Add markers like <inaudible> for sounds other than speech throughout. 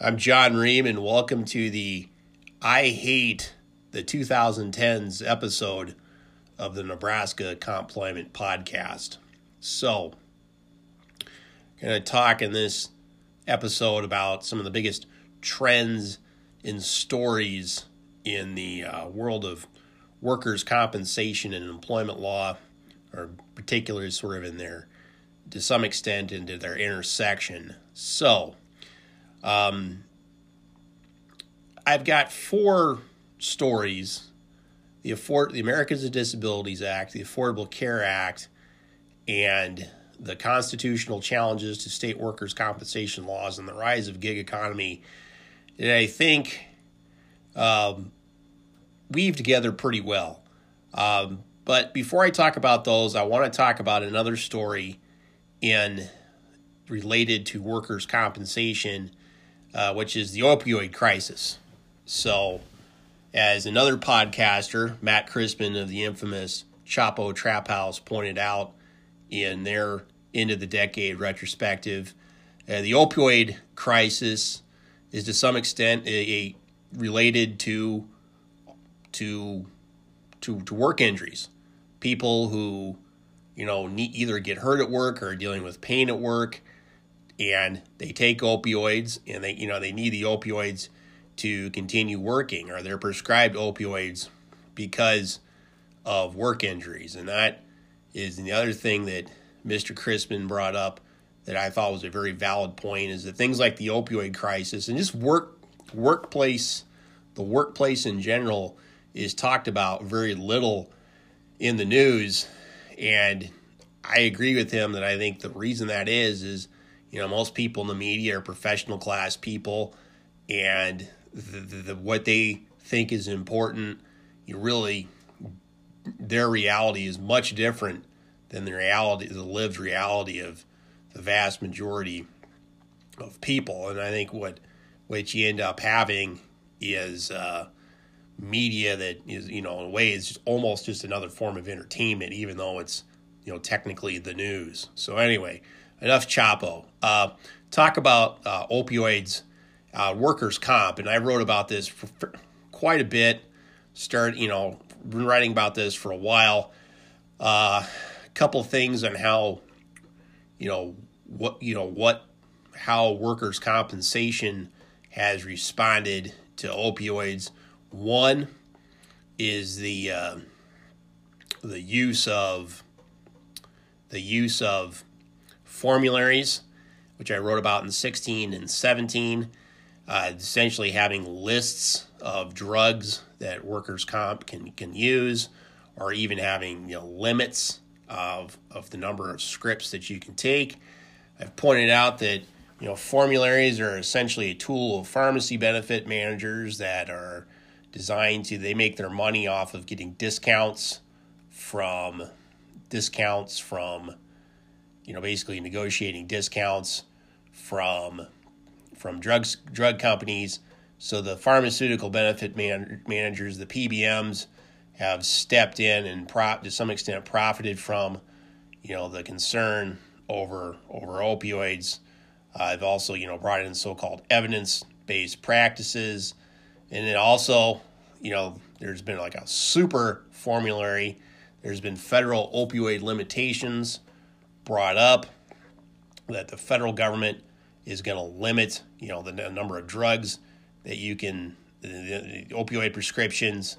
I'm John Ream, and welcome to the I Hate the 2010s episode of the Nebraska Complement Podcast. So, going to talk in this episode about some of the biggest trends and stories in the uh, world of workers' compensation and employment law, or particularly sort of in their, to some extent, into their intersection. So, um, I've got four stories. The Afford the Americans with Disabilities Act, the Affordable Care Act, and the constitutional challenges to state workers' compensation laws and the rise of gig economy. That I think um, weave together pretty well. Um, but before I talk about those, I want to talk about another story in related to workers' compensation, uh, which is the opioid crisis. So, as another podcaster, Matt Christman of the infamous Chapo Trap House, pointed out in their end of the decade retrospective, uh, the opioid crisis is to some extent a, a related to to to to work injuries. People who you know either get hurt at work or are dealing with pain at work, and they take opioids, and they you know they need the opioids to continue working, or they're prescribed opioids because of work injuries, and that is the other thing that Mr. Christman brought up that I thought was a very valid point is that things like the opioid crisis and just work workplace the workplace in general is talked about very little in the news and I agree with him that I think the reason that is is you know most people in the media are professional class people and the, the, the, what they think is important you really their reality is much different than the reality the lived reality of the vast majority of people. And I think what what you end up having is uh, media that is you know in a way is just almost just another form of entertainment even though it's you know technically the news. So anyway enough chapo. Uh, talk about uh, opioids uh, workers comp and i wrote about this for, for quite a bit. Start you know been writing about this for a while. A uh, couple things on how you know what you know what how workers compensation has responded to opioids. One is the uh, the use of the use of formularies, which I wrote about in 16 and 17, uh, essentially having lists of drugs that workers' comp can can use, or even having you know limits of of the number of scripts that you can take. I've pointed out that you know, formularies are essentially a tool of pharmacy benefit managers that are designed to they make their money off of getting discounts from discounts from you know basically negotiating discounts from from drugs drug companies. So the pharmaceutical benefit man, managers the PBMs have stepped in and prop to some extent profited from you know the concern over over opioids. Uh, I've also, you know, brought in so-called evidence-based practices, and then also, you know, there's been like a super formulary. There's been federal opioid limitations brought up that the federal government is going to limit, you know, the number of drugs that you can, the, the opioid prescriptions.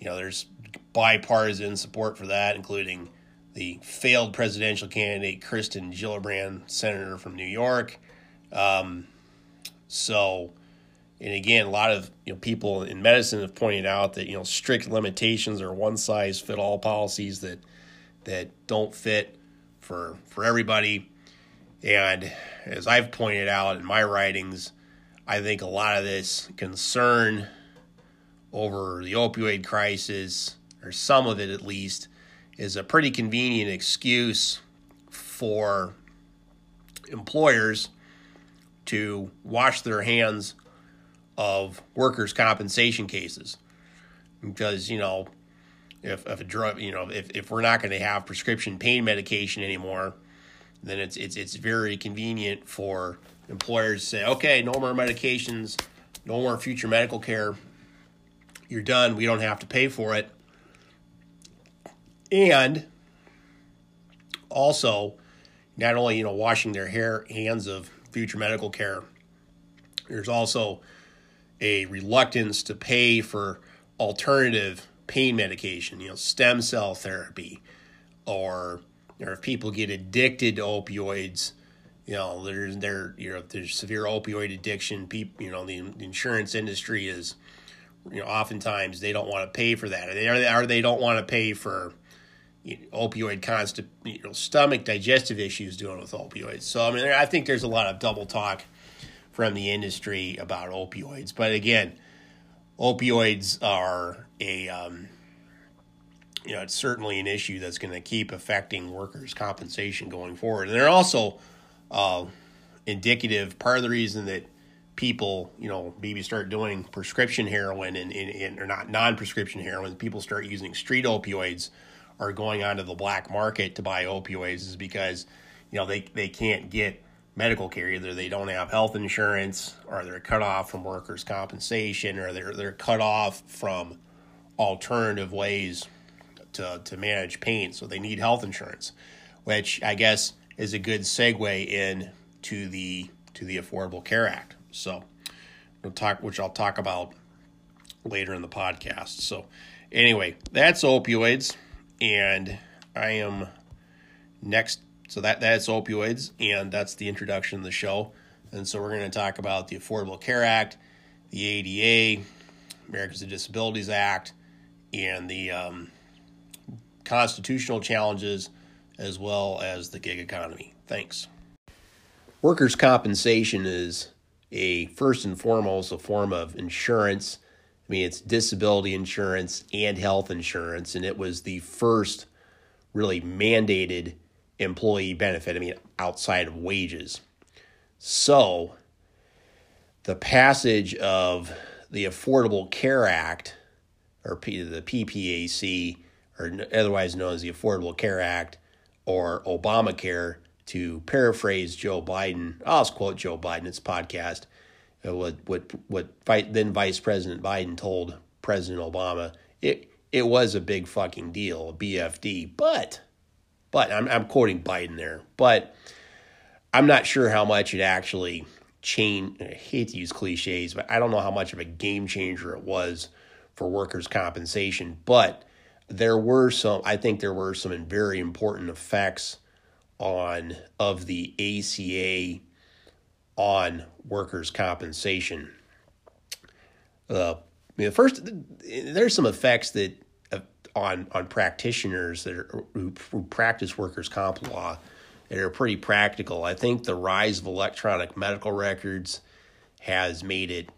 You know, there's bipartisan support for that, including the failed presidential candidate Kirsten Gillibrand, senator from New York. Um, so, and again, a lot of you know people in medicine have pointed out that you know strict limitations or one size fit all policies that that don't fit for for everybody. And as I've pointed out in my writings, I think a lot of this concern over the opioid crisis, or some of it at least, is a pretty convenient excuse for employers to wash their hands of workers' compensation cases. Because, you know, if, if a drug, you know, if, if we're not going to have prescription pain medication anymore, then it's it's it's very convenient for employers to say, okay, no more medications, no more future medical care. You're done. We don't have to pay for it. And also, not only you know washing their hair hands of future medical care, there's also a reluctance to pay for alternative pain medication, you know, stem cell therapy, or or if people get addicted to opioids, you know, there's there you know there's severe opioid addiction. People, you know, the, the insurance industry is, you know, oftentimes they don't want to pay for that, or they or they don't want to pay for you know, opioid constip, you know, stomach digestive issues dealing with opioids. So I mean, I think there's a lot of double talk from the industry about opioids, but again, opioids are a um, you know, it's certainly an issue that's going to keep affecting workers' compensation going forward. And they're also uh, indicative. Part of the reason that people, you know, maybe start doing prescription heroin and, and, and or not non-prescription heroin, people start using street opioids or going onto the black market to buy opioids is because, you know, they, they can't get medical care. Either they don't have health insurance or they're cut off from workers' compensation or they're, they're cut off from alternative ways to, to manage pain. So they need health insurance, which I guess is a good segue in to the to the Affordable Care Act. So we'll talk, which I'll talk about later in the podcast. So anyway, that's opioids, and I am next. So that that's opioids, and that's the introduction of the show. And so we're going to talk about the Affordable Care Act, the ADA, Americans with Disabilities Act, and the um, constitutional challenges as well as the gig economy. Thanks. Workers' compensation is a first and foremost a form of insurance. I mean, it's disability insurance and health insurance, and it was the first really mandated employee benefit. I mean, outside of wages. So, the passage of the Affordable Care Act, or the PPAC, or otherwise known as the Affordable Care Act, or Obamacare, to paraphrase Joe Biden. I'll quote Joe Biden. It's podcast. Uh, what what what then Vice President Biden told President Obama. It it was a big fucking deal, a BFD. But but I'm I'm quoting Biden there. But I'm not sure how much it actually changed. I hate to use cliches, but I don't know how much of a game changer it was for workers' compensation. But there were some i think there were some very important effects on of the aca on workers compensation uh, first there's some effects that uh, on on practitioners that are, who, who practice workers comp law that are pretty practical i think the rise of electronic medical records has made it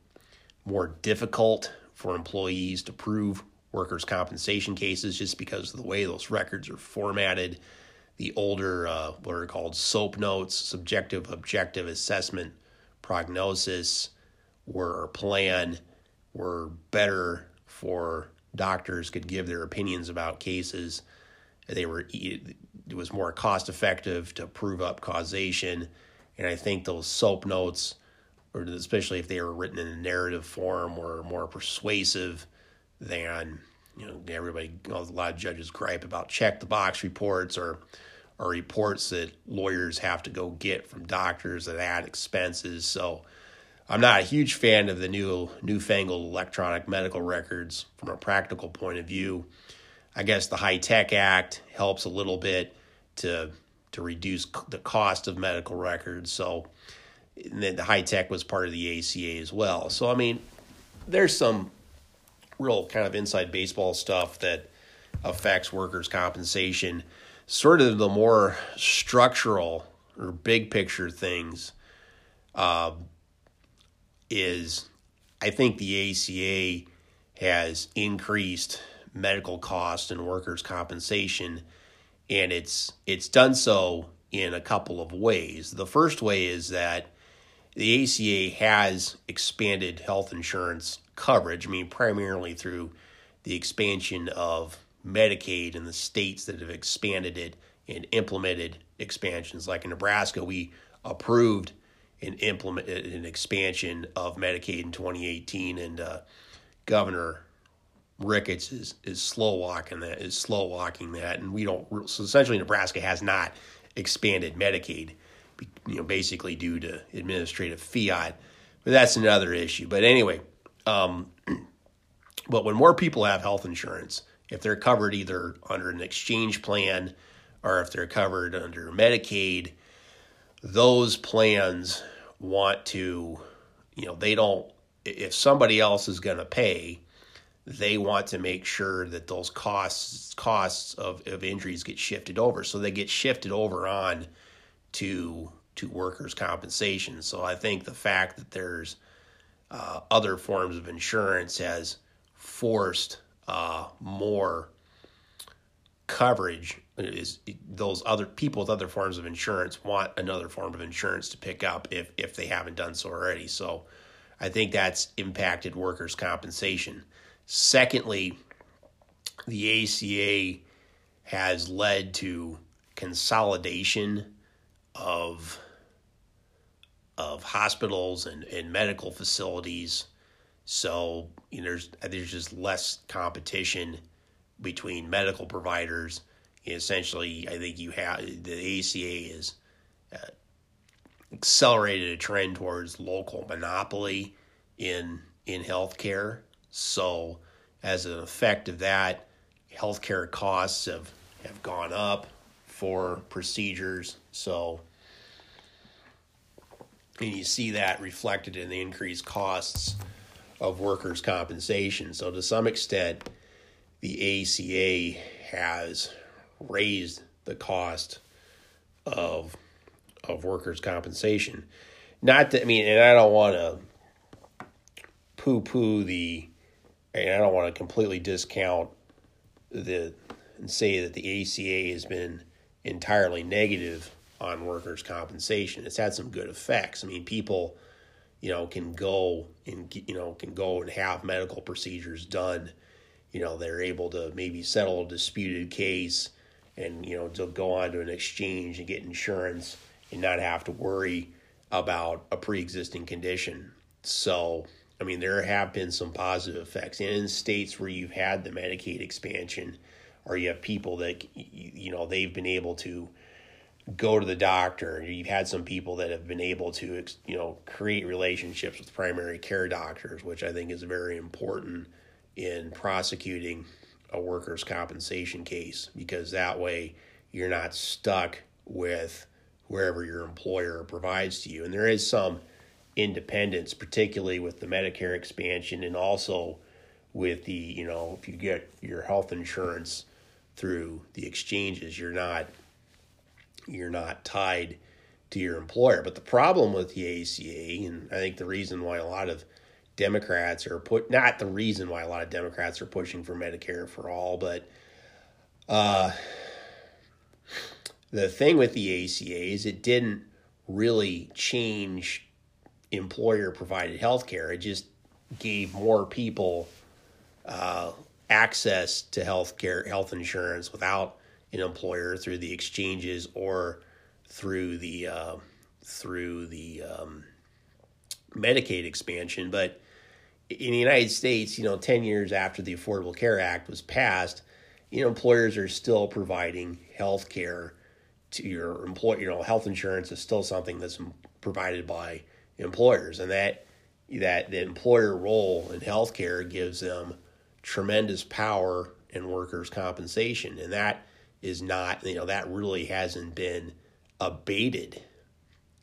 more difficult for employees to prove workers' compensation cases just because of the way those records are formatted. The older, uh, what are called SOAP notes, subjective objective assessment prognosis, were plan, were better for doctors could give their opinions about cases. They were it was more cost effective to prove up causation, and I think those SOAP notes, or especially if they were written in a narrative form, were more persuasive than you know everybody a lot of judges gripe about check the box reports or or reports that lawyers have to go get from doctors that add expenses so I'm not a huge fan of the new newfangled electronic medical records from a practical point of view. I guess the HITECH Act helps a little bit to to reduce the cost of medical records. So and then the HITECH was part of the ACA as well. So I mean, there's some real kind of inside baseball stuff that affects workers' compensation. Sort of the more structural or big picture things uh, is I think the ACA has increased medical costs and workers' compensation, and it's it's done so in a couple of ways. The first way is that the ACA has expanded health insurance coverage. I mean, primarily through the expansion of Medicaid in the states that have expanded it and implemented expansions. Like in Nebraska, we approved and implement an expansion of Medicaid in 2018, and uh, Governor Ricketts is is slow walking that is slow walking that, and we don't. So essentially, Nebraska has not expanded Medicaid, you know, basically due to administrative fiat. But that's another issue. But anyway, um, <clears throat> but when more people have health insurance, if they're covered either under an exchange plan or if they're covered under Medicaid, those plans want to, you know, they don't. If somebody else is going to pay they want to make sure that those costs costs of, of injuries get shifted over so they get shifted over on to to workers compensation. So i think the fact that there's uh, other forms of insurance has forced uh, more coverage is those other people with other forms of insurance want another form of insurance to pick up if if they haven't done so already. So i think that's impacted workers compensation. Secondly, the ACA has led to consolidation of of hospitals and, and medical facilities. So you know, there's there's just less competition between medical providers. Essentially, I think you have the ACA is uh, accelerated a trend towards local monopoly in in healthcare. So, as an effect of that, healthcare costs have, have gone up for procedures. So, and you see that reflected in the increased costs of workers' compensation. So, to some extent, the ACA has raised the cost of of workers' compensation. Not that I mean, and I don't want to poo poo the and I don't want to completely discount the and say that the ACA has been entirely negative on workers' compensation. It's had some good effects. I mean, people, you know, can go and you know can go and have medical procedures done. You know, they're able to maybe settle a disputed case, and you know, to go on to an exchange and get insurance and not have to worry about a pre-existing condition. So I mean, there have been some positive effects. And in states where you've had the Medicaid expansion, or you have people that, you know, they've been able to go to the doctor. You've had some people that have been able to, you know, create relationships with primary care doctors, which I think is very important in prosecuting a workers' compensation case because that way you're not stuck with wherever your employer provides to you. And there is some independence, particularly with the Medicare expansion and also with the, you know, if you get your health insurance through the exchanges, you're not you're not tied to your employer. But the problem with the ACA, and I think the reason why a lot of Democrats are put not the reason why a lot of Democrats are pushing for Medicare for all, but uh, the thing with the ACA is it didn't really change employer provided health care. It just gave more people uh, access to health care, health insurance without an employer through the exchanges or through the uh, through the um, Medicaid expansion. But in the United States, you know, ten years after the Affordable Care Act was passed, you know, employers are still providing health care to your employer. You know, health insurance is still something that's provided by employers, and that that the employer role in healthcare gives them tremendous power in workers' compensation, and that is not you know that really hasn't been abated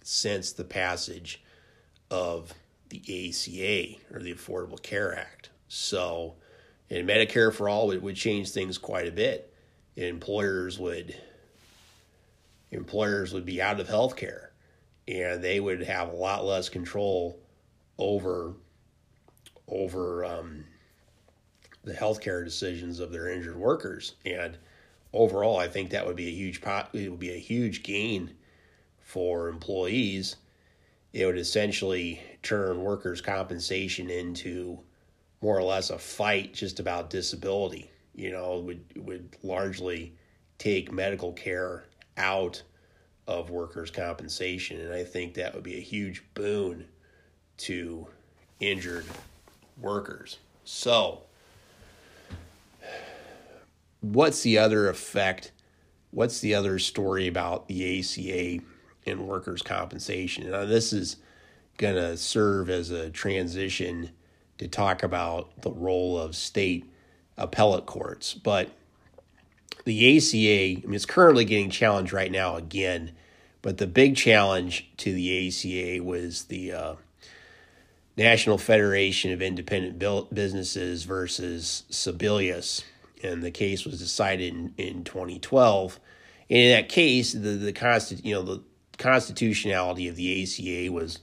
since the passage of the ACA or the Affordable Care Act. So, in Medicare for all, it would change things quite a bit. Employers would employers would be out of health care and they would have a lot less control over over um, the healthcare decisions of their injured workers. And overall, I think that would be a huge pot. it would be a huge gain for employees. It would essentially turn workers' compensation into more or less a fight just about disability. You know, would would largely take medical care out of workers' compensation, and I think that would be a huge boon to injured workers. So, what's the other effect? What's the other story about the ACA and workers' compensation? Now, this is going to serve as a transition to talk about the role of state appellate courts, but the ACA, I mean, it's currently getting challenged right now again, but the big challenge to the ACA was the uh, National Federation of Independent Businesses versus Sebelius, and the case was decided in, in 2012. And in that case, the the consti- you know the constitutionality of the ACA was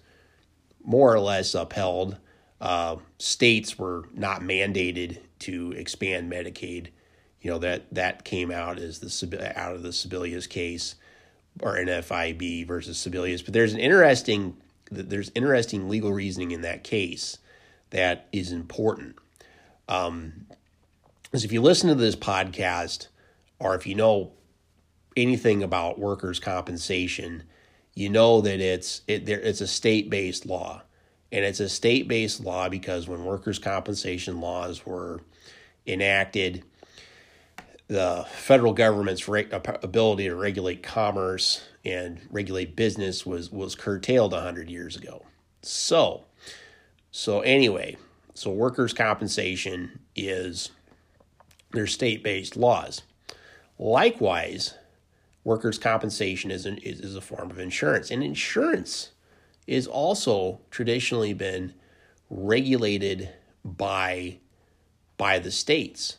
more or less upheld. Uh, states were not mandated to expand Medicaid you know that that came out as the out of the Sebelius case or NFIB versus Sebelius. But there's an interesting there's interesting legal reasoning in that case that is important. Um, because if you listen to this podcast, or if you know anything about workers' compensation, you know that it's it there it's a state based law, and it's a state based law because when workers' compensation laws were enacted the federal government's re- ability to regulate commerce and regulate business was was curtailed 100 years ago. So, so anyway, so workers' compensation is their state-based laws. Likewise, workers' compensation is, an, is, is a form of insurance, and insurance is also traditionally been regulated by by the states.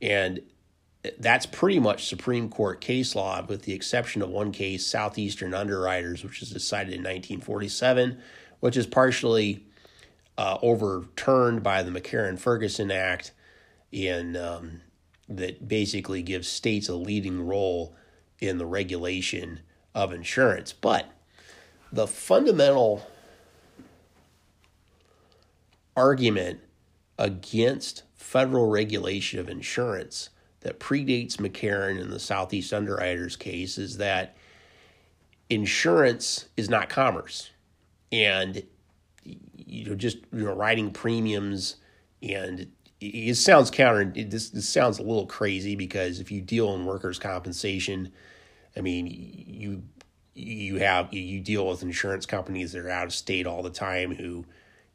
And that's pretty much Supreme Court case law, with the exception of one case, Southeastern Underwriters, which was decided in 1947, which is partially uh, overturned by the McCarran Ferguson Act, in um, that basically gives states a leading role in the regulation of insurance. But the fundamental argument against federal regulation of insurance that predates McCarran in the Southeast Underwriters case is that insurance is not commerce. And you know, just you know, writing premiums and it sounds counter. This, this sounds a little crazy because if you deal in workers' compensation, I mean, you you have you deal with insurance companies that are out of state all the time. Who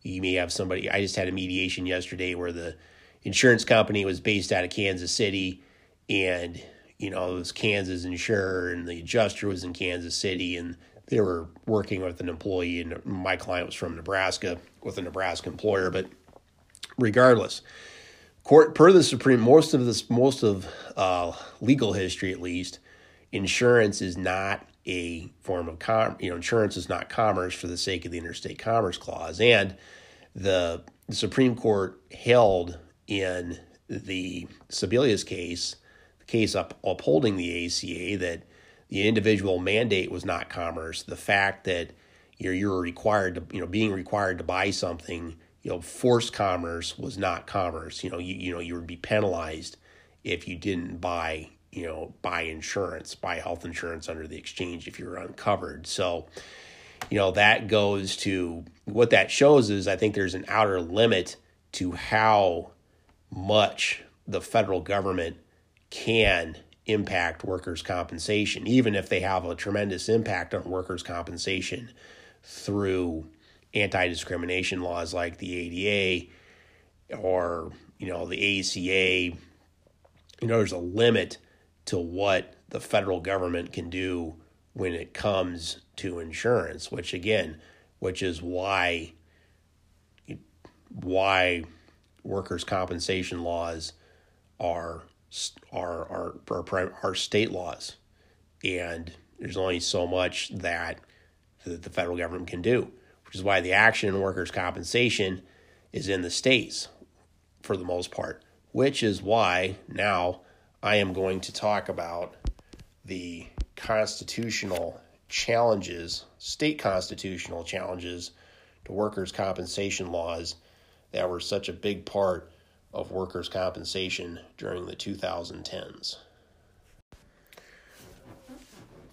you may have somebody. I just had a mediation yesterday where the insurance company was based out of Kansas City, and you know it was Kansas insurer, and the adjuster was in Kansas City, and they were working with an employee, and my client was from Nebraska with a Nebraska employer. But regardless, court per the Supreme, most of this, most of uh, legal history at least, insurance is not a form of com. You know, insurance is not commerce for the sake of the Interstate Commerce Clause, and the, the Supreme Court held in the Sebelius case, the case up, upholding the ACA, that the individual mandate was not commerce. The fact that you're you're required to you know being required to buy something you know forced commerce was not commerce. You know you you know you would be penalized if you didn't buy you know buy insurance, buy health insurance under the exchange if you're uncovered. So you know that goes to what that shows is I think there's an outer limit to how much the federal government can impact workers' compensation, even if they have a tremendous impact on workers' compensation through anti discrimination laws like the ADA or, you know, the ACA. You know, there's a limit to what the federal government can do when it comes to insurance, which again, which is why why workers' compensation laws are are are are, state laws, and there's only so much that the, the federal government can do, which is why the action in workers' compensation is in the states for the most part. Which is why now I am going to talk about the constitutional challenges, state constitutional challenges to workers' compensation laws that were such a big part of workers' compensation during the 2010s.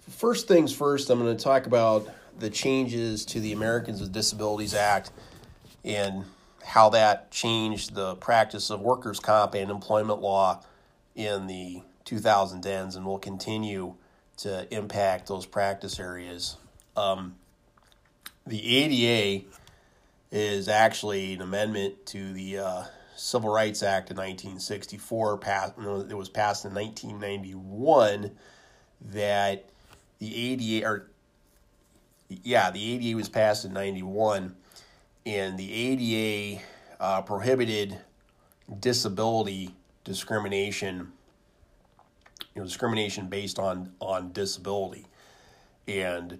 first things first, I'm going to talk about the changes to the Americans with Disabilities Act and how that changed the practice of workers' comp and employment law in the 2010s and will continue to impact those practice areas. Um, the ADA is actually an amendment to the uh, Civil Rights Act of 1964. Passed, it was passed in 1991. That the ADA, or yeah, the ADA was passed in 91, and the ADA uh, prohibited disability discrimination, you know, discrimination based on on disability, and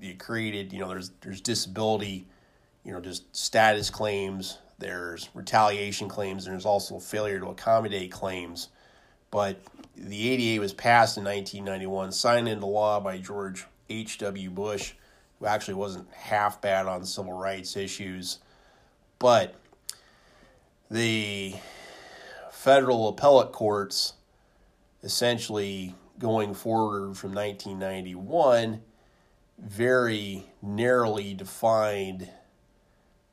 it created, you know, there's there's disability, you know, just status claims, there's retaliation claims, and there's also failure to accommodate claims. But the ADA was passed in 1991, signed into law by George H.W. Bush, who actually wasn't half bad on civil rights issues. But the federal appellate courts essentially going forward from 1991 very narrowly defined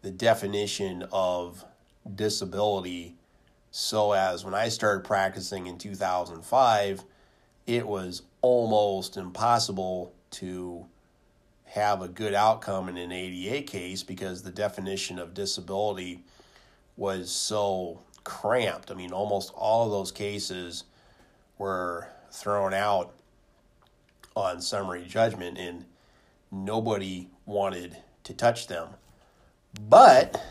the definition of disability so as when I started practicing in 2005 it was almost impossible to have a good outcome in an ADA case because the definition of disability was so cramped. I mean, almost all of those cases were thrown out on summary judgment, and nobody wanted to touch them. But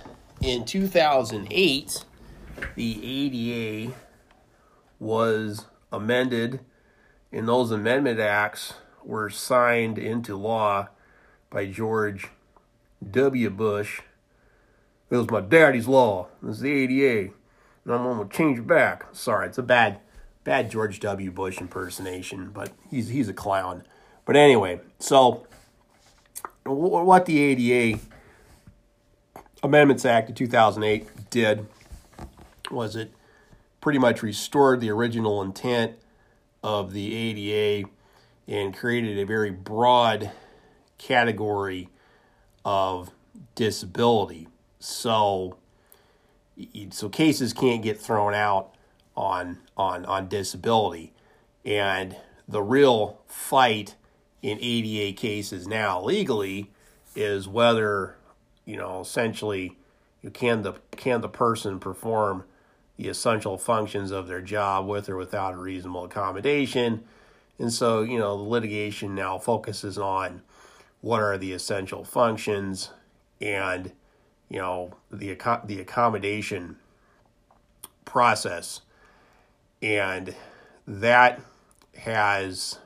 in 2008, the ADA was amended, and those amendment acts were signed into law by George W. Bush. It was my daddy's law. It was the ADA. And I'm going to change it back. Sorry, it's a bad, bad George W. Bush impersonation, but he's he's a clown. But anyway, so what the ADA Amendments Act of 2008 did was it pretty much restored the original intent of the ADA and created a very broad category of disability. So, so cases can't get thrown out on on on disability, and the real fight in ADA cases now legally is whether you know essentially you can the can the person perform the essential functions of their job with or without a reasonable accommodation. And so, you know, the litigation now focuses on what are the essential functions and you know the the accommodation process. And that has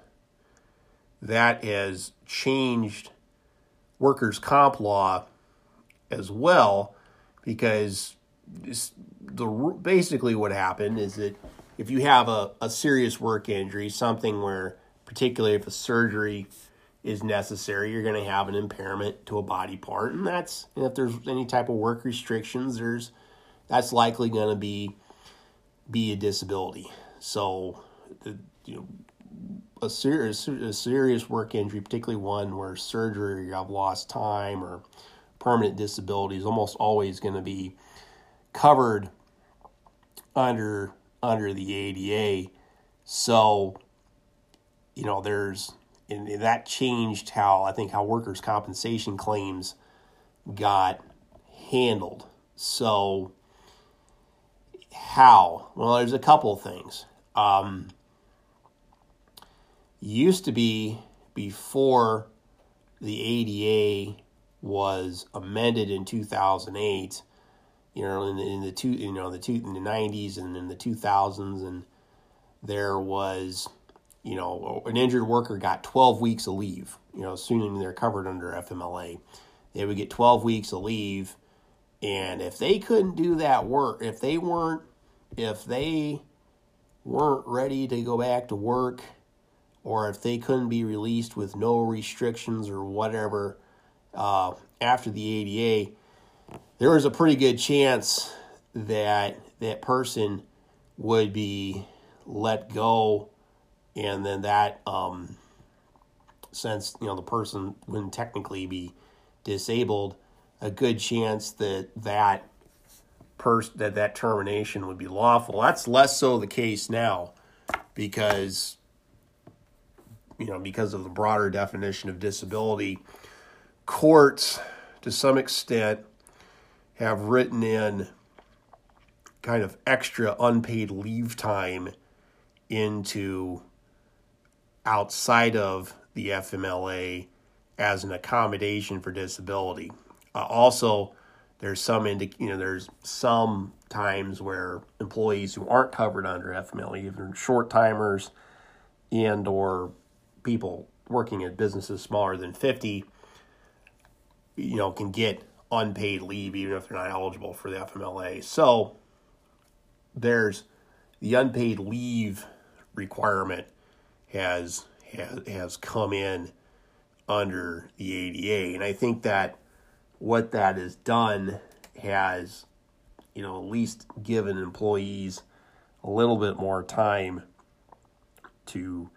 that has changed workers comp law as well because the basically what happened is that if you have a, a serious work injury something where particularly if a surgery is necessary, you're going to have an impairment to a body part, and that's and if there's any type of work restrictions, there's that's likely going to be be a disability. So, the, you know, a serious a serious work injury, particularly one where surgery, have lost time or permanent disability, is almost always going to be covered under under the ADA. So, you know, there's and that changed how I think how workers' compensation claims got handled. So, how? Well, there's a couple of things. Um, used to be before the ADA was amended in 2008. You know, in the, in the two, you know, the two in the 90s and in the 2000s, and there was you know, an injured worker got 12 weeks of leave, you know, assuming they're covered under FMLA, they would get 12 weeks of leave. And if they couldn't do that work, if they weren't, if they weren't ready to go back to work, or if they couldn't be released with no restrictions or whatever uh, after the ADA, there was a pretty good chance that that person would be let go and then that um, since you know the person wouldn't technically be disabled, a good chance that that pers- that that termination would be lawful. That's less so the case now because you know because of the broader definition of disability courts to some extent have written in kind of extra unpaid leave time into outside of the FMLA as an accommodation for disability. Uh, also, there's some you know there's some times where employees who aren't covered under FMLA, even short timers and or people working at businesses smaller than 50, you know, can get unpaid leave even if they're not eligible for the FMLA. So there's the unpaid leave requirement has has, has come in under the ADA, and I think that what that has done has, you know, at least given employees a little bit more time to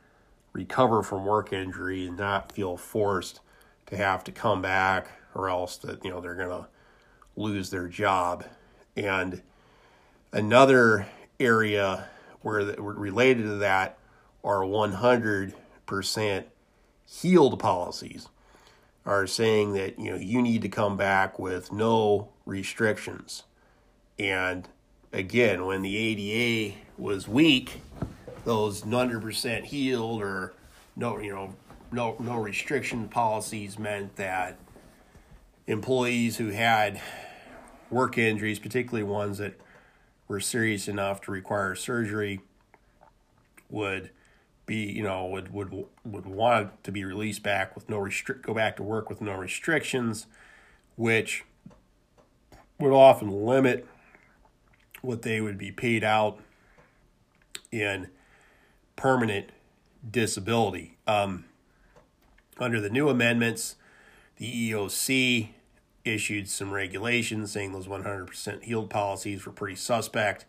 recover from work injury and not feel forced to have to come back or else that you know they're going to lose their job. And another area where related to that are 100% healed policies are saying that you know you need to come back with no restrictions. And again when the ADA was weak those 100% healed or no you know no no restriction policies meant that employees who had work injuries particularly ones that were serious enough to require surgery would be you know would would would want to be released back with no restrict go back to work with no restrictions which would often limit what they would be paid out in permanent disability. Um, under the new amendments the EEOC issued some regulations saying those 100% healed policies were pretty suspect.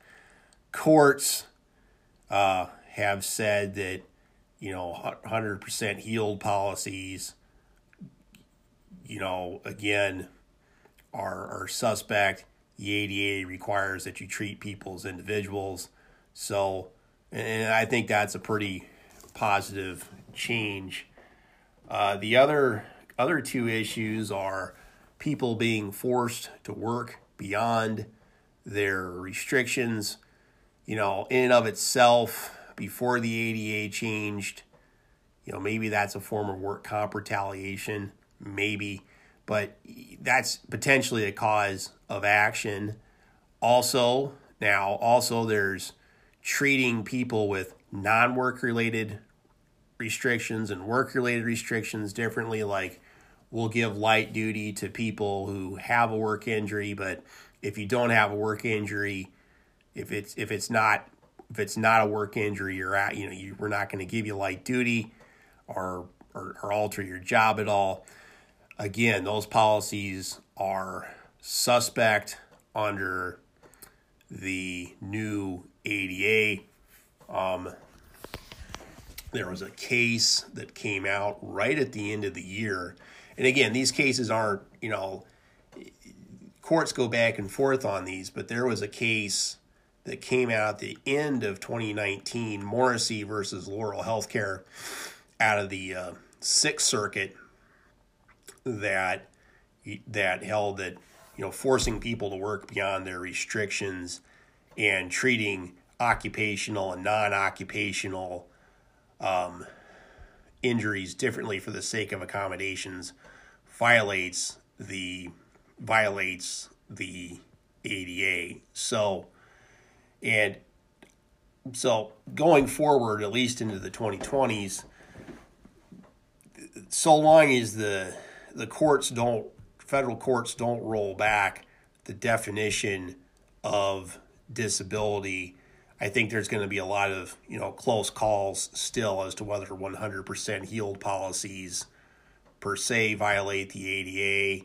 Courts uh, have said that, you know, 100% healed policies, you know, again, are, are suspect. The ADA requires that you treat people as individuals. So, and I think that's a pretty positive change. Uh, the other other two issues are people being forced to work beyond their restrictions. You know, in and of itself, before the ADA changed, you know, maybe that's a form of work comp retaliation, maybe, but that's potentially a cause of action. Also, now, also, there's treating people with non work related restrictions and work related restrictions differently, like we'll give light duty to people who have a work injury, but if you don't have a work injury, if it's if it's not if it's not a work injury, you're at you know you, we're not going to give you light duty or, or or alter your job at all. Again, those policies are suspect under the new ADA. Um, there was a case that came out right at the end of the year and again, these cases aren't, you know, courts go back and forth on these, but there was a case that came out at the end of 2019, Morrissey versus Laurel Healthcare, out of the uh, Sixth Circuit, that that held that you know forcing people to work beyond their restrictions and treating occupational and non-occupational um, injuries differently for the sake of accommodations violates the violates the ADA. So and so going forward at least into the 2020s so long as the the courts don't federal courts don't roll back the definition of disability I think there's going to be a lot of you know close calls still as to whether 100% healed policies per se violate the ADA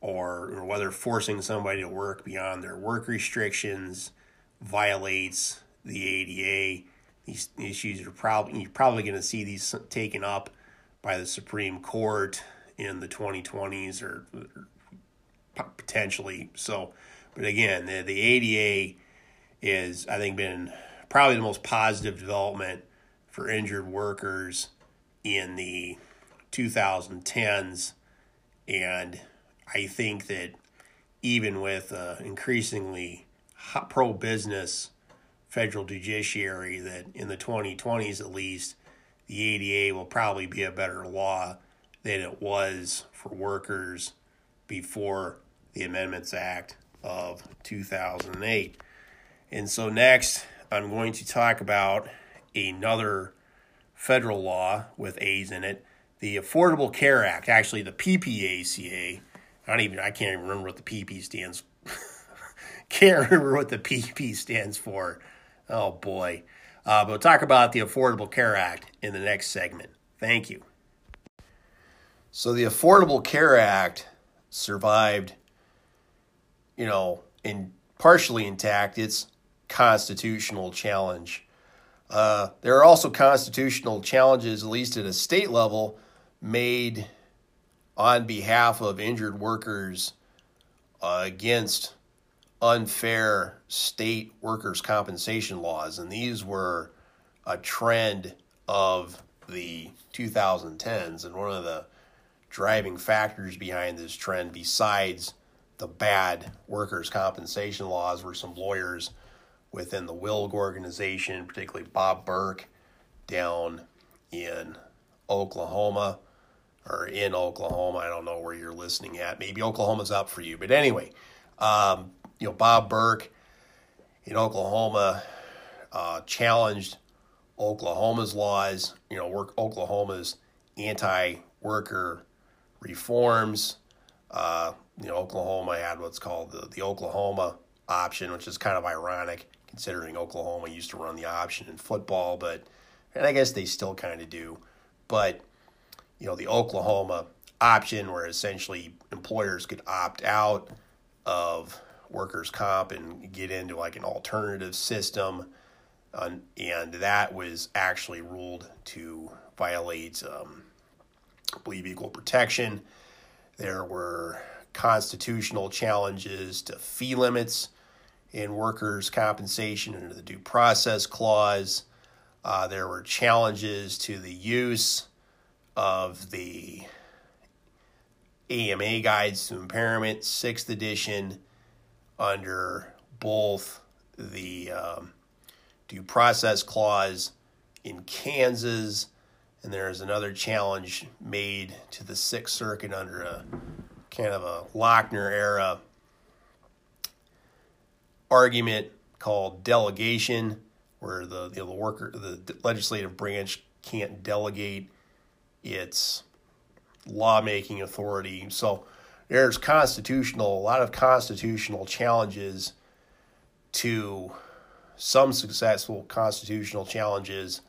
or, or whether forcing somebody to work beyond their work restrictions violates the ADA. These issues are probably you're probably going to see these taken up by the Supreme Court in the 2020s or, or potentially. So, but again, the, the ADA is, I think, been probably the most positive development for injured workers in the 2010s. And I think that even with uh, increasingly pro business federal judiciary, that in the 2020s at least, the ADA will probably be a better law than it was for workers before the Amendments Act of 2008. And so, next, I'm going to talk about another federal law with A's in it, the Affordable Care Act, actually the PPACA. I don't even I can't even remember what the PP stands. <laughs> can't remember what the PP stands for. Oh boy. Uh, but we'll talk about the Affordable Care Act in the next segment. Thank you. So the Affordable Care Act survived, you know, in partially intact its constitutional challenge. Uh, there are also constitutional challenges, at least at a state level, made on behalf of injured workers uh, against unfair state workers' compensation laws. And these were a trend of the 2010s. And one of the driving factors behind this trend, besides the bad workers' compensation laws, were some lawyers within the WILG organization, particularly Bob Burke down in Oklahoma or in Oklahoma. I don't know where you're listening at. Maybe Oklahoma's up for you. But anyway, um, you know, Bob Burke in Oklahoma uh, challenged Oklahoma's laws, you know, work Oklahoma's anti-worker reforms. Uh, you know, Oklahoma had what's called the, the Oklahoma option, which is kind of ironic considering Oklahoma used to run the option in football, but and I guess they still kind of do. But you know, the Oklahoma option where essentially employers could opt out of workers comp and get into like an alternative system um, and that was actually ruled to violate um, I believe equal protection there were constitutional challenges to fee limits in workers' compensation under the due process clause. Uh, there were challenges to the use of the AMA Guides to Impairment, sixth edition, under both the um, due process clause in Kansas, and there's another challenge made to the Sixth Circuit under a kind of a Lochner era argument called delegation, where the the worker the legislative branch can't delegate its lawmaking authority. So there's constitutional a lot of constitutional challenges to some successful constitutional challenges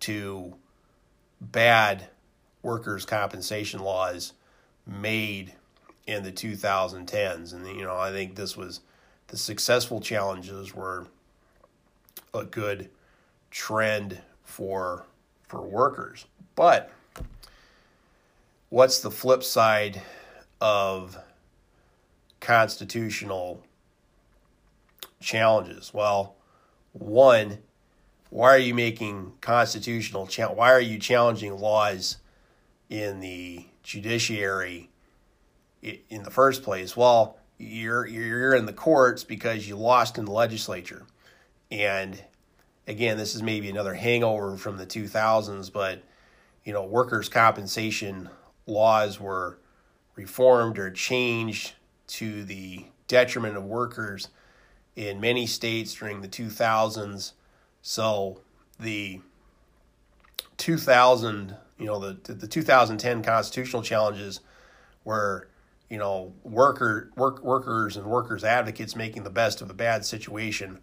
to bad workers compensation laws made in the 2010s and you know I think this was the successful challenges were a good trend for for workers. But what's the flip side of constitutional challenges? Well, one, why are you making constitutional cha- why are you challenging laws in the judiciary in the first place? Well, you're you're in the courts because you lost in the legislature. And again, this is maybe another hangover from the 2000s, but you know, workers' compensation laws were reformed or changed to the detriment of workers in many states during the 2000s. So the 2000, you know, the the 2010 constitutional challenges were you know, worker work workers and workers advocates making the best of a bad situation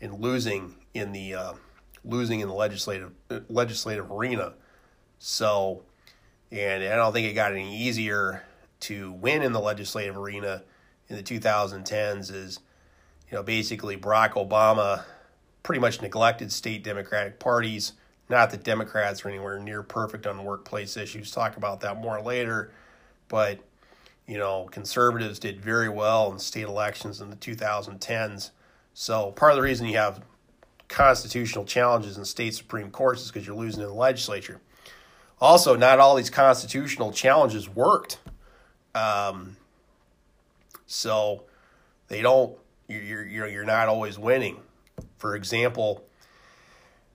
and losing in the uh, losing in the legislative legislative arena. So, and I don't think it got any easier to win in the legislative arena in the 2010s. Is you know basically Barack Obama pretty much neglected state Democratic parties, Not that Democrats are anywhere near perfect on workplace issues. Talk about that more later. But, you know, conservatives did very well in state elections in the 2010s. So part of the reason you have constitutional challenges in state Supreme Courts is because you're losing in the legislature. Also, not all these constitutional challenges worked. Um, so they don't. You're you're you're not always winning. For example,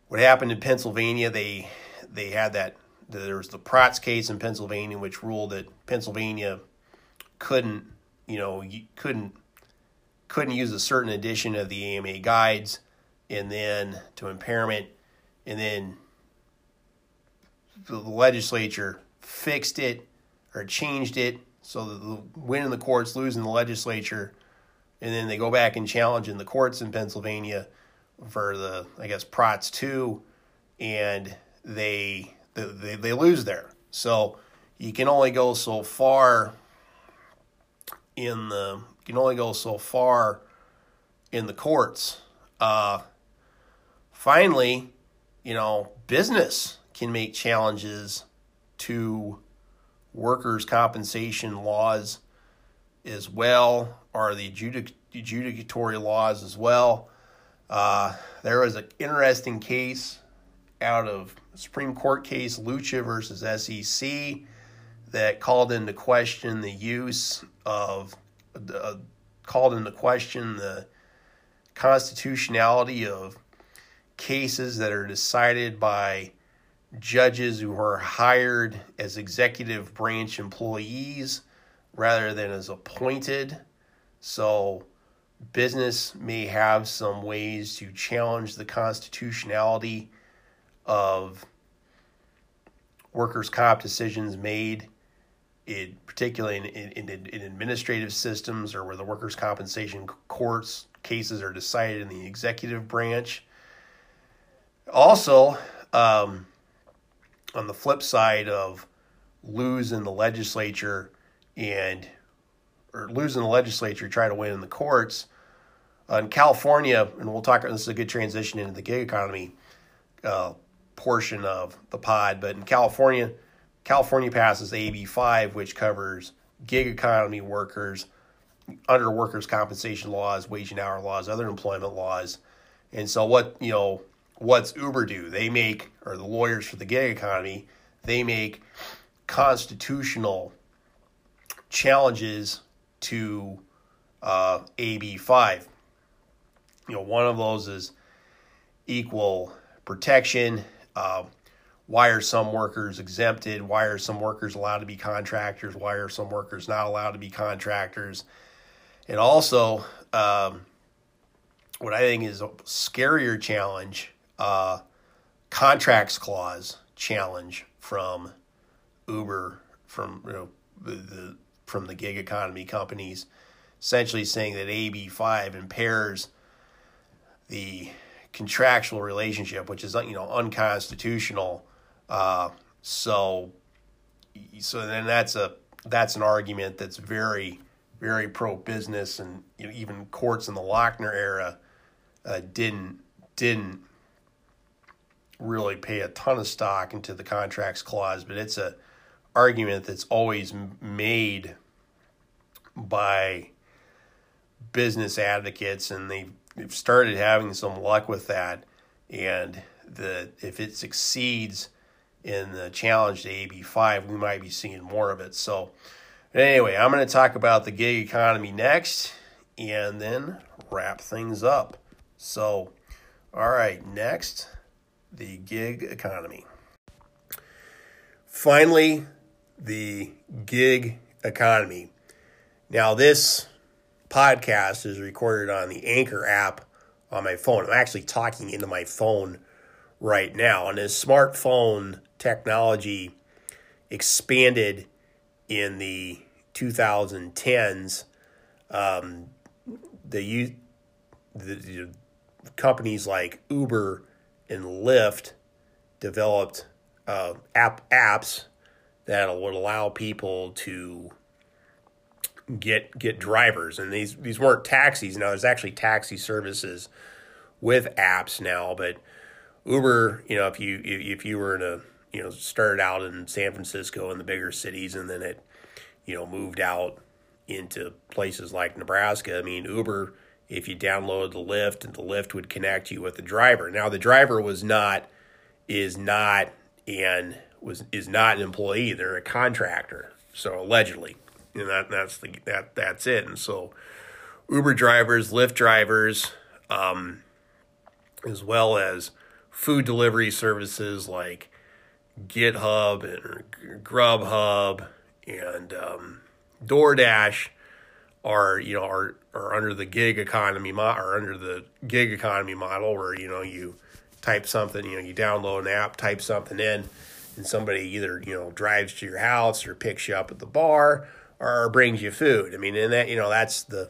what happened in Pennsylvania? They they had that. There was the Protz case in Pennsylvania, which ruled that Pennsylvania couldn't, you know, couldn't couldn't use a certain edition of the AMA guides, and then to impairment, and then the legislature fixed it or changed it so the win in the courts, losing the legislature, and then they go back and challenge in the courts in Pennsylvania for the I guess Protz two, and they they they lose there. So you can only go so far in the can only go so far in the courts. Uh, finally, you know, business can make challenges to workers' compensation laws as well, or the adjudic- adjudicatory laws as well. Uh, there was an interesting case out of Supreme Court case Lucia versus SEC that called into question the use of uh, called into question the constitutionality of cases that are decided by judges who are hired as executive branch employees rather than as appointed. So, business may have some ways to challenge the constitutionality of workers' comp decisions made, in, particularly in, in, in administrative systems or where the workers' compensation courts cases are decided in the executive branch. Also, um, on the flip side of losing the legislature and or losing the legislature, try to win in the courts. Uh, in California, and we'll talk. This is a good transition into the gig economy uh, portion of the pod. But in California, California passes AB five, which covers gig economy workers under workers' compensation laws, wage and hour laws, other employment laws. And so, what you know, what's Uber do? They make, or the lawyers for the gig economy, they make constitutional challenges to uh, AB5. You know, one of those is equal protection. Uh, why are some workers exempted? Why are some workers allowed to be contractors? Why are some workers not allowed to be contractors? And also, um, what I think is a scarier challenge uh, contracts clause challenge from Uber from you know the, the from the gig economy companies, essentially saying that AB five impairs the contractual relationship, which is you know unconstitutional. Uh, so, so then that's a that's an argument that's very very pro business, and you know, even courts in the Lochner era uh, didn't didn't really pay a ton of stock into the contracts clause, but it's a argument that's always made by business advocates, and they've, they've started having some luck with that. And the if it succeeds in the challenge to AB5, we might be seeing more of it. So, anyway, I'm going to talk about the gig economy next and then wrap things up. So, all right, next the gig economy. Finally, the gig economy. Now, this podcast is recorded on the Anchor app on my phone. I'm actually talking into my phone right now. On as smartphone technology expanded in the 2010s, um, the, the, the companies like Uber and Lyft developed uh, app apps that would allow people to get get drivers. And these these weren't taxis. Now there's actually taxi services with apps now but Uber, you know, if you if you were in a you know started out in San Francisco and the bigger cities, and then it you know moved out into places like Nebraska. I mean, Uber, if you download the Lyft, and the Lyft would connect you with the driver. Now, the driver was not is not and was is not an employee; they're a contractor. So allegedly, and that that's the that that's it. And so, Uber drivers, Lyft drivers, um, as well as food delivery services like GitHub and Grubhub and um, DoorDash are you know are are under the gig economy mo- or under the gig economy model where you know you type something you know you download an app type something in and somebody either you know drives to your house or picks you up at the bar or brings you food i mean and that you know that's the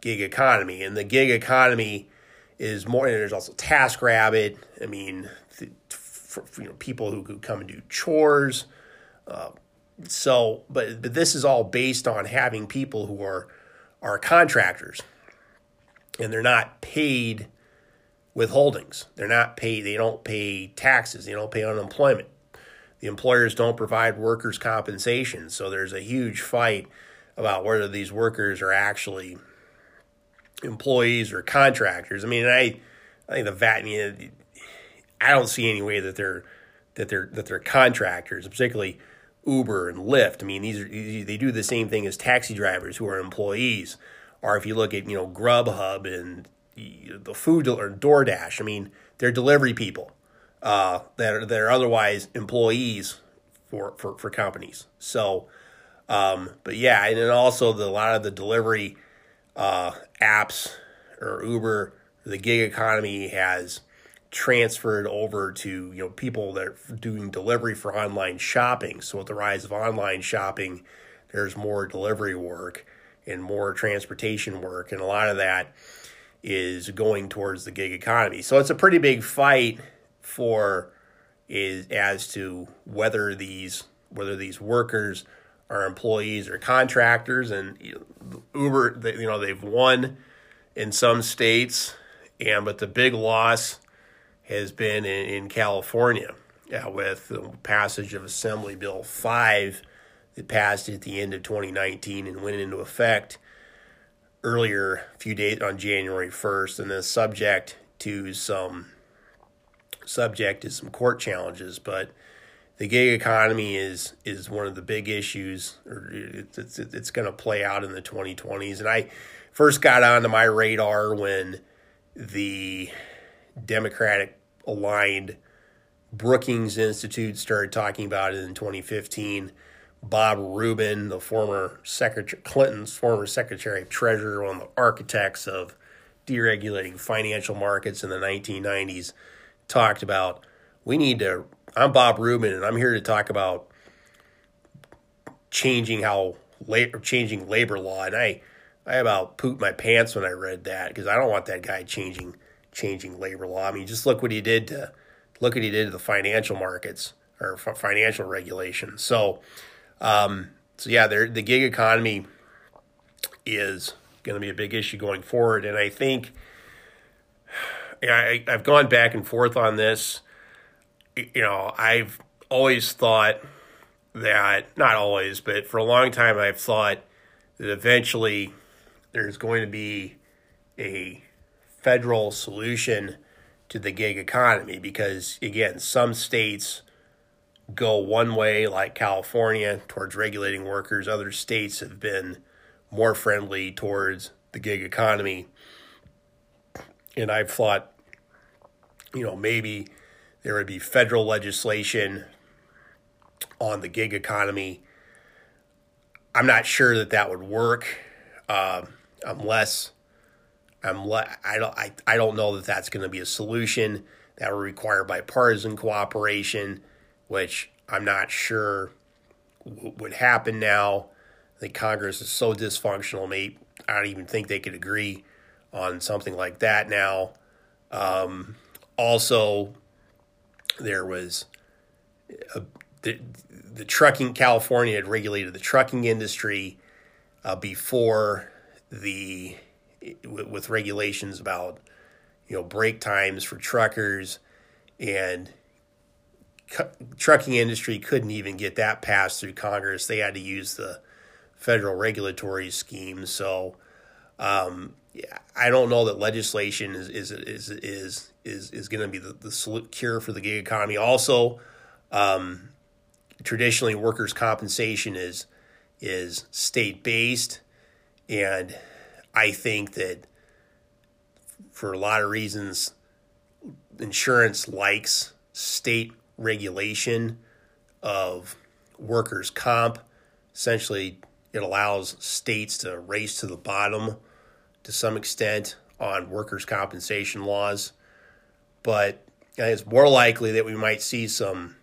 gig economy and the gig economy is more. And there's also TaskRabbit. I mean, for, for, you know, people who could come and do chores. Uh, so, but but this is all based on having people who are are contractors, and they're not paid withholdings. They're not paid. They don't pay taxes. They don't pay unemployment. The employers don't provide workers' compensation. So there's a huge fight about whether these workers are actually employees or contractors. I mean, I I think the VAT. I, mean, I don't see any way that they're that they're that they're contractors, particularly Uber and Lyft. I mean, these are they do the same thing as taxi drivers who are employees. Or if you look at you know Grubhub and the food or DoorDash, I mean, they're delivery people uh, that are that are otherwise employees for for for companies. So, um, but yeah, and then also the, a lot of the delivery uh, apps or Uber, the gig economy has transferred over to you know people that are doing delivery for online shopping. So with the rise of online shopping, there's more delivery work and more transportation work, and a lot of that is going towards the gig economy. So it's a pretty big fight for is as to whether these whether these workers are employees or contractors, and Uber, they, you know, they've won in some states, and but the big loss has been in, in California uh, with the passage of Assembly Bill five that passed at the end of 2019 and went into effect earlier, a few days on January 1st, and then subject to some subject to some court challenges, but the gig economy is is one of the big issues, or it's it's, it's going to play out in the 2020s. And I first got onto my radar when the Democratic aligned Brookings Institute started talking about it in 2015. Bob Rubin, the former Secretary Clinton's former Secretary of Treasury, one of the architects of deregulating financial markets in the 1990s, talked about we need to I'm Bob Rubin, and I'm here to talk about changing how labor, changing labor law. And I, I about pooped my pants when I read that because I don't want that guy changing changing labor law. I mean, just look what he did to look what he did to the financial markets or f- financial regulations. So, um, so yeah, the gig economy is going to be a big issue going forward, and I think I, I've gone back and forth on this you know, I've always thought that, not always, but for a long time, I've thought that eventually there's going to be a federal solution to the gig economy because, again, some states go one way, like California, towards regulating workers. Other states have been more friendly towards the gig economy. And I've thought, you know, maybe there would be federal legislation on the gig economy. I'm not sure that that would work uh, unless I'm le- I don't I, I don't know that that's going to be a solution that would require bipartisan cooperation, which I'm not sure w- would happen now. Think Congress is so dysfunctional, mate. I don't even think they could agree on something like that now. Um, also, there was a, the, the trucking California had regulated the trucking industry uh, before the with regulations about you know break times for truckers and trucking industry couldn't even get that passed through Congress. They had to use the federal regulatory scheme. So um, I don't know that legislation is is is is is, is going to be the, the cure for the gig economy. Also, um, traditionally, workers' compensation is is state based, and I think that for a lot of reasons, insurance likes state regulation of workers' comp. Essentially, it allows states to race to the bottom to some extent on workers' compensation laws. But it's more likely that we might see some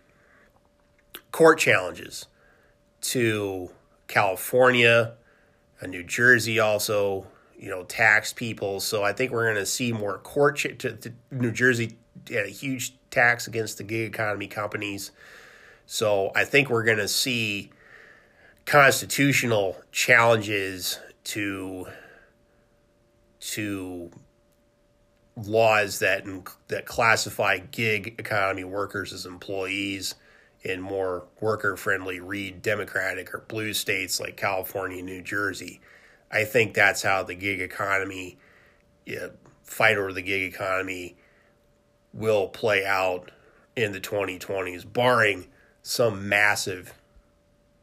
court challenges to California, and New Jersey also, you know, tax people. So I think we're going to see more court. Ch- to, to New Jersey had a huge tax against the gig economy companies. So I think we're going to see constitutional challenges to to laws that that classify gig economy workers as employees in more worker friendly read democratic or blue states like California, New Jersey. I think that's how the gig economy yeah, fight over the gig economy will play out in the 2020s, barring some massive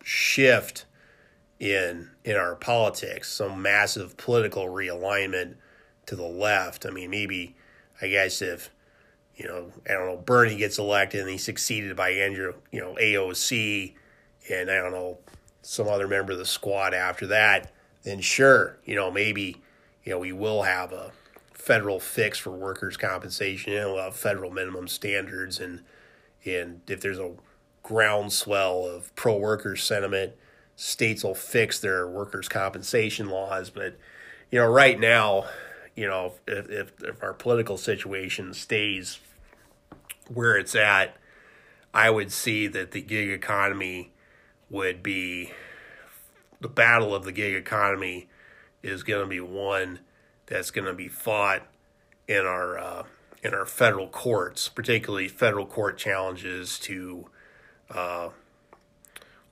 shift in in our politics, some massive political realignment to the left. I mean, maybe I guess if you know, I don't know, Bernie gets elected and he's succeeded by Andrew, you know, AOC and I don't know, some other member of the squad after that, then sure, you know, maybe, you know, we will have a federal fix for workers' compensation and we'll have federal minimum standards and and if there's a groundswell of pro workers sentiment, states will fix their workers' compensation laws. But you know, right now, you know, if if, if our political situation stays where it's at, I would see that the gig economy would be the battle of the gig economy is going to be one that's going to be fought in our uh, in our federal courts, particularly federal court challenges to uh,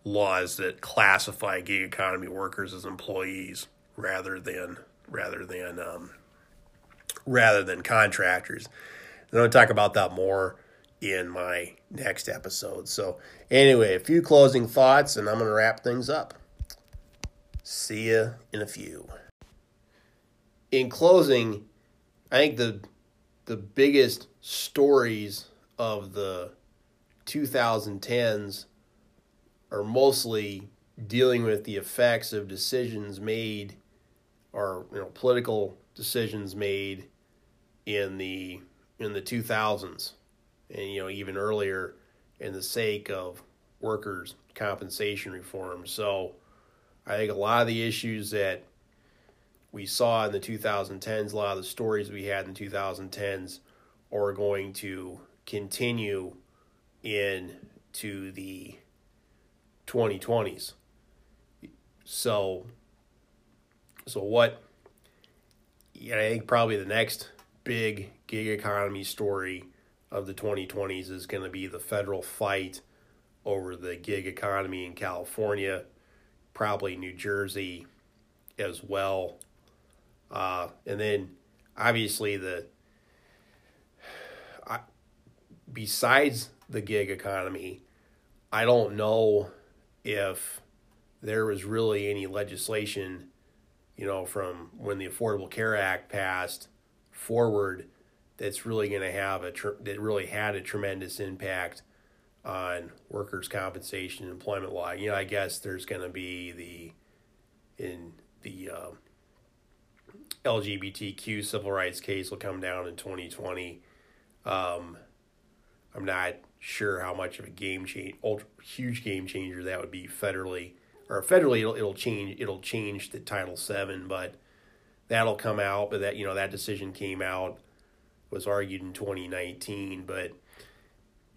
laws that classify gig economy workers as employees rather than rather than um, rather than contractors. I'm going to talk about that more in my next episode. So, anyway, a few closing thoughts, and I'm going to wrap things up. See you in a few. In closing, I think the the biggest stories of the 2010s are mostly dealing with the effects of decisions made or you know political decisions made in the in the 2000s and you know even earlier in the sake of workers compensation reform so i think a lot of the issues that we saw in the 2010s a lot of the stories we had in the 2010s are going to continue into the 2020s so so what yeah, I think probably the next big gig economy story of the 2020s is going to be the federal fight over the gig economy in California, probably New Jersey as well. Uh, and then obviously the I, besides the gig economy, I don't know if there was really any legislation, you know, from when the Affordable Care Act passed forward that's really going to have a tr- that really had a tremendous impact on workers' compensation employment law. You know, I guess there's going to be the in the uh, LGBTQ civil rights case will come down in 2020. Um, I'm not sure how much of a game change, ultra, huge game changer that would be federally, or federally it'll, it'll change it'll change the Title Seven, but that'll come out. But that you know that decision came out was argued in 2019, but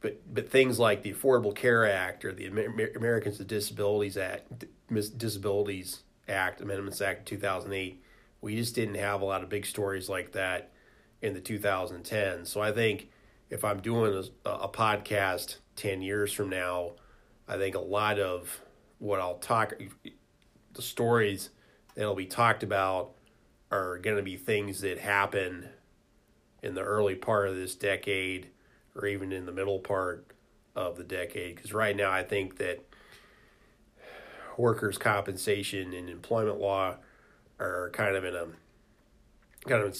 but but things like the Affordable Care Act or the Amer- Americans with Disabilities Act, Disabilities Act, Amendments Act 2008, we just didn't have a lot of big stories like that in the 2010s. So I think if I'm doing a, a podcast 10 years from now, I think a lot of what I'll talk, the stories that'll be talked about are going to be things that happen in the early part of this decade or even in the middle part of the decade. Because right now, I think that workers' compensation and employment law are kind of in a kind of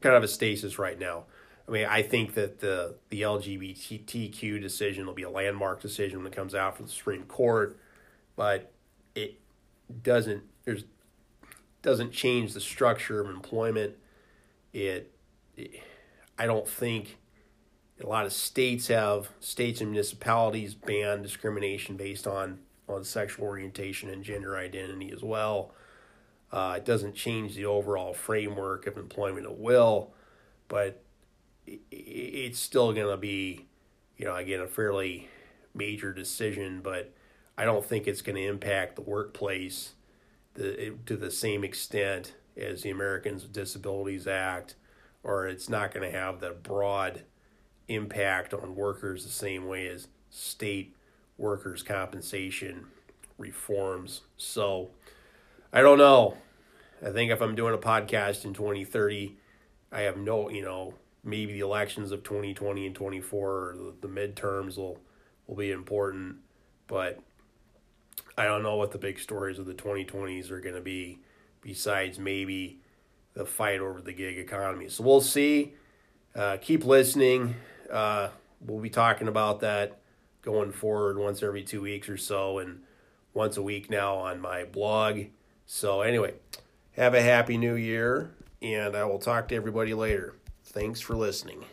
kind of a stasis right now. I mean, I think that the the LGBTQ decision will be a landmark decision when it comes out from the Supreme Court, but it doesn't there's doesn't change the structure of employment. It, it I don't think a lot of states have states and municipalities ban discrimination based on on sexual orientation and gender identity as well. Uh, it doesn't change the overall framework of employment at will, but it's still going to be, you know, again, a fairly major decision, but I don't think it's going to impact the workplace the, to the same extent as the Americans with Disabilities Act, or it's not going to have the broad impact on workers the same way as state workers' compensation reforms. So I don't know. I think if I'm doing a podcast in 2030, I have no, you know, maybe the elections of 2020 and 24 or the, the midterms will will be important, but I don't know what the big stories of the 2020s are going to be besides maybe the fight over the gig economy. So we'll see. Uh, keep listening. Uh, we'll be talking about that going forward once every two weeks or so and once a week now on my blog. So, anyway, have a happy new year, and I will talk to everybody later. Thanks for listening.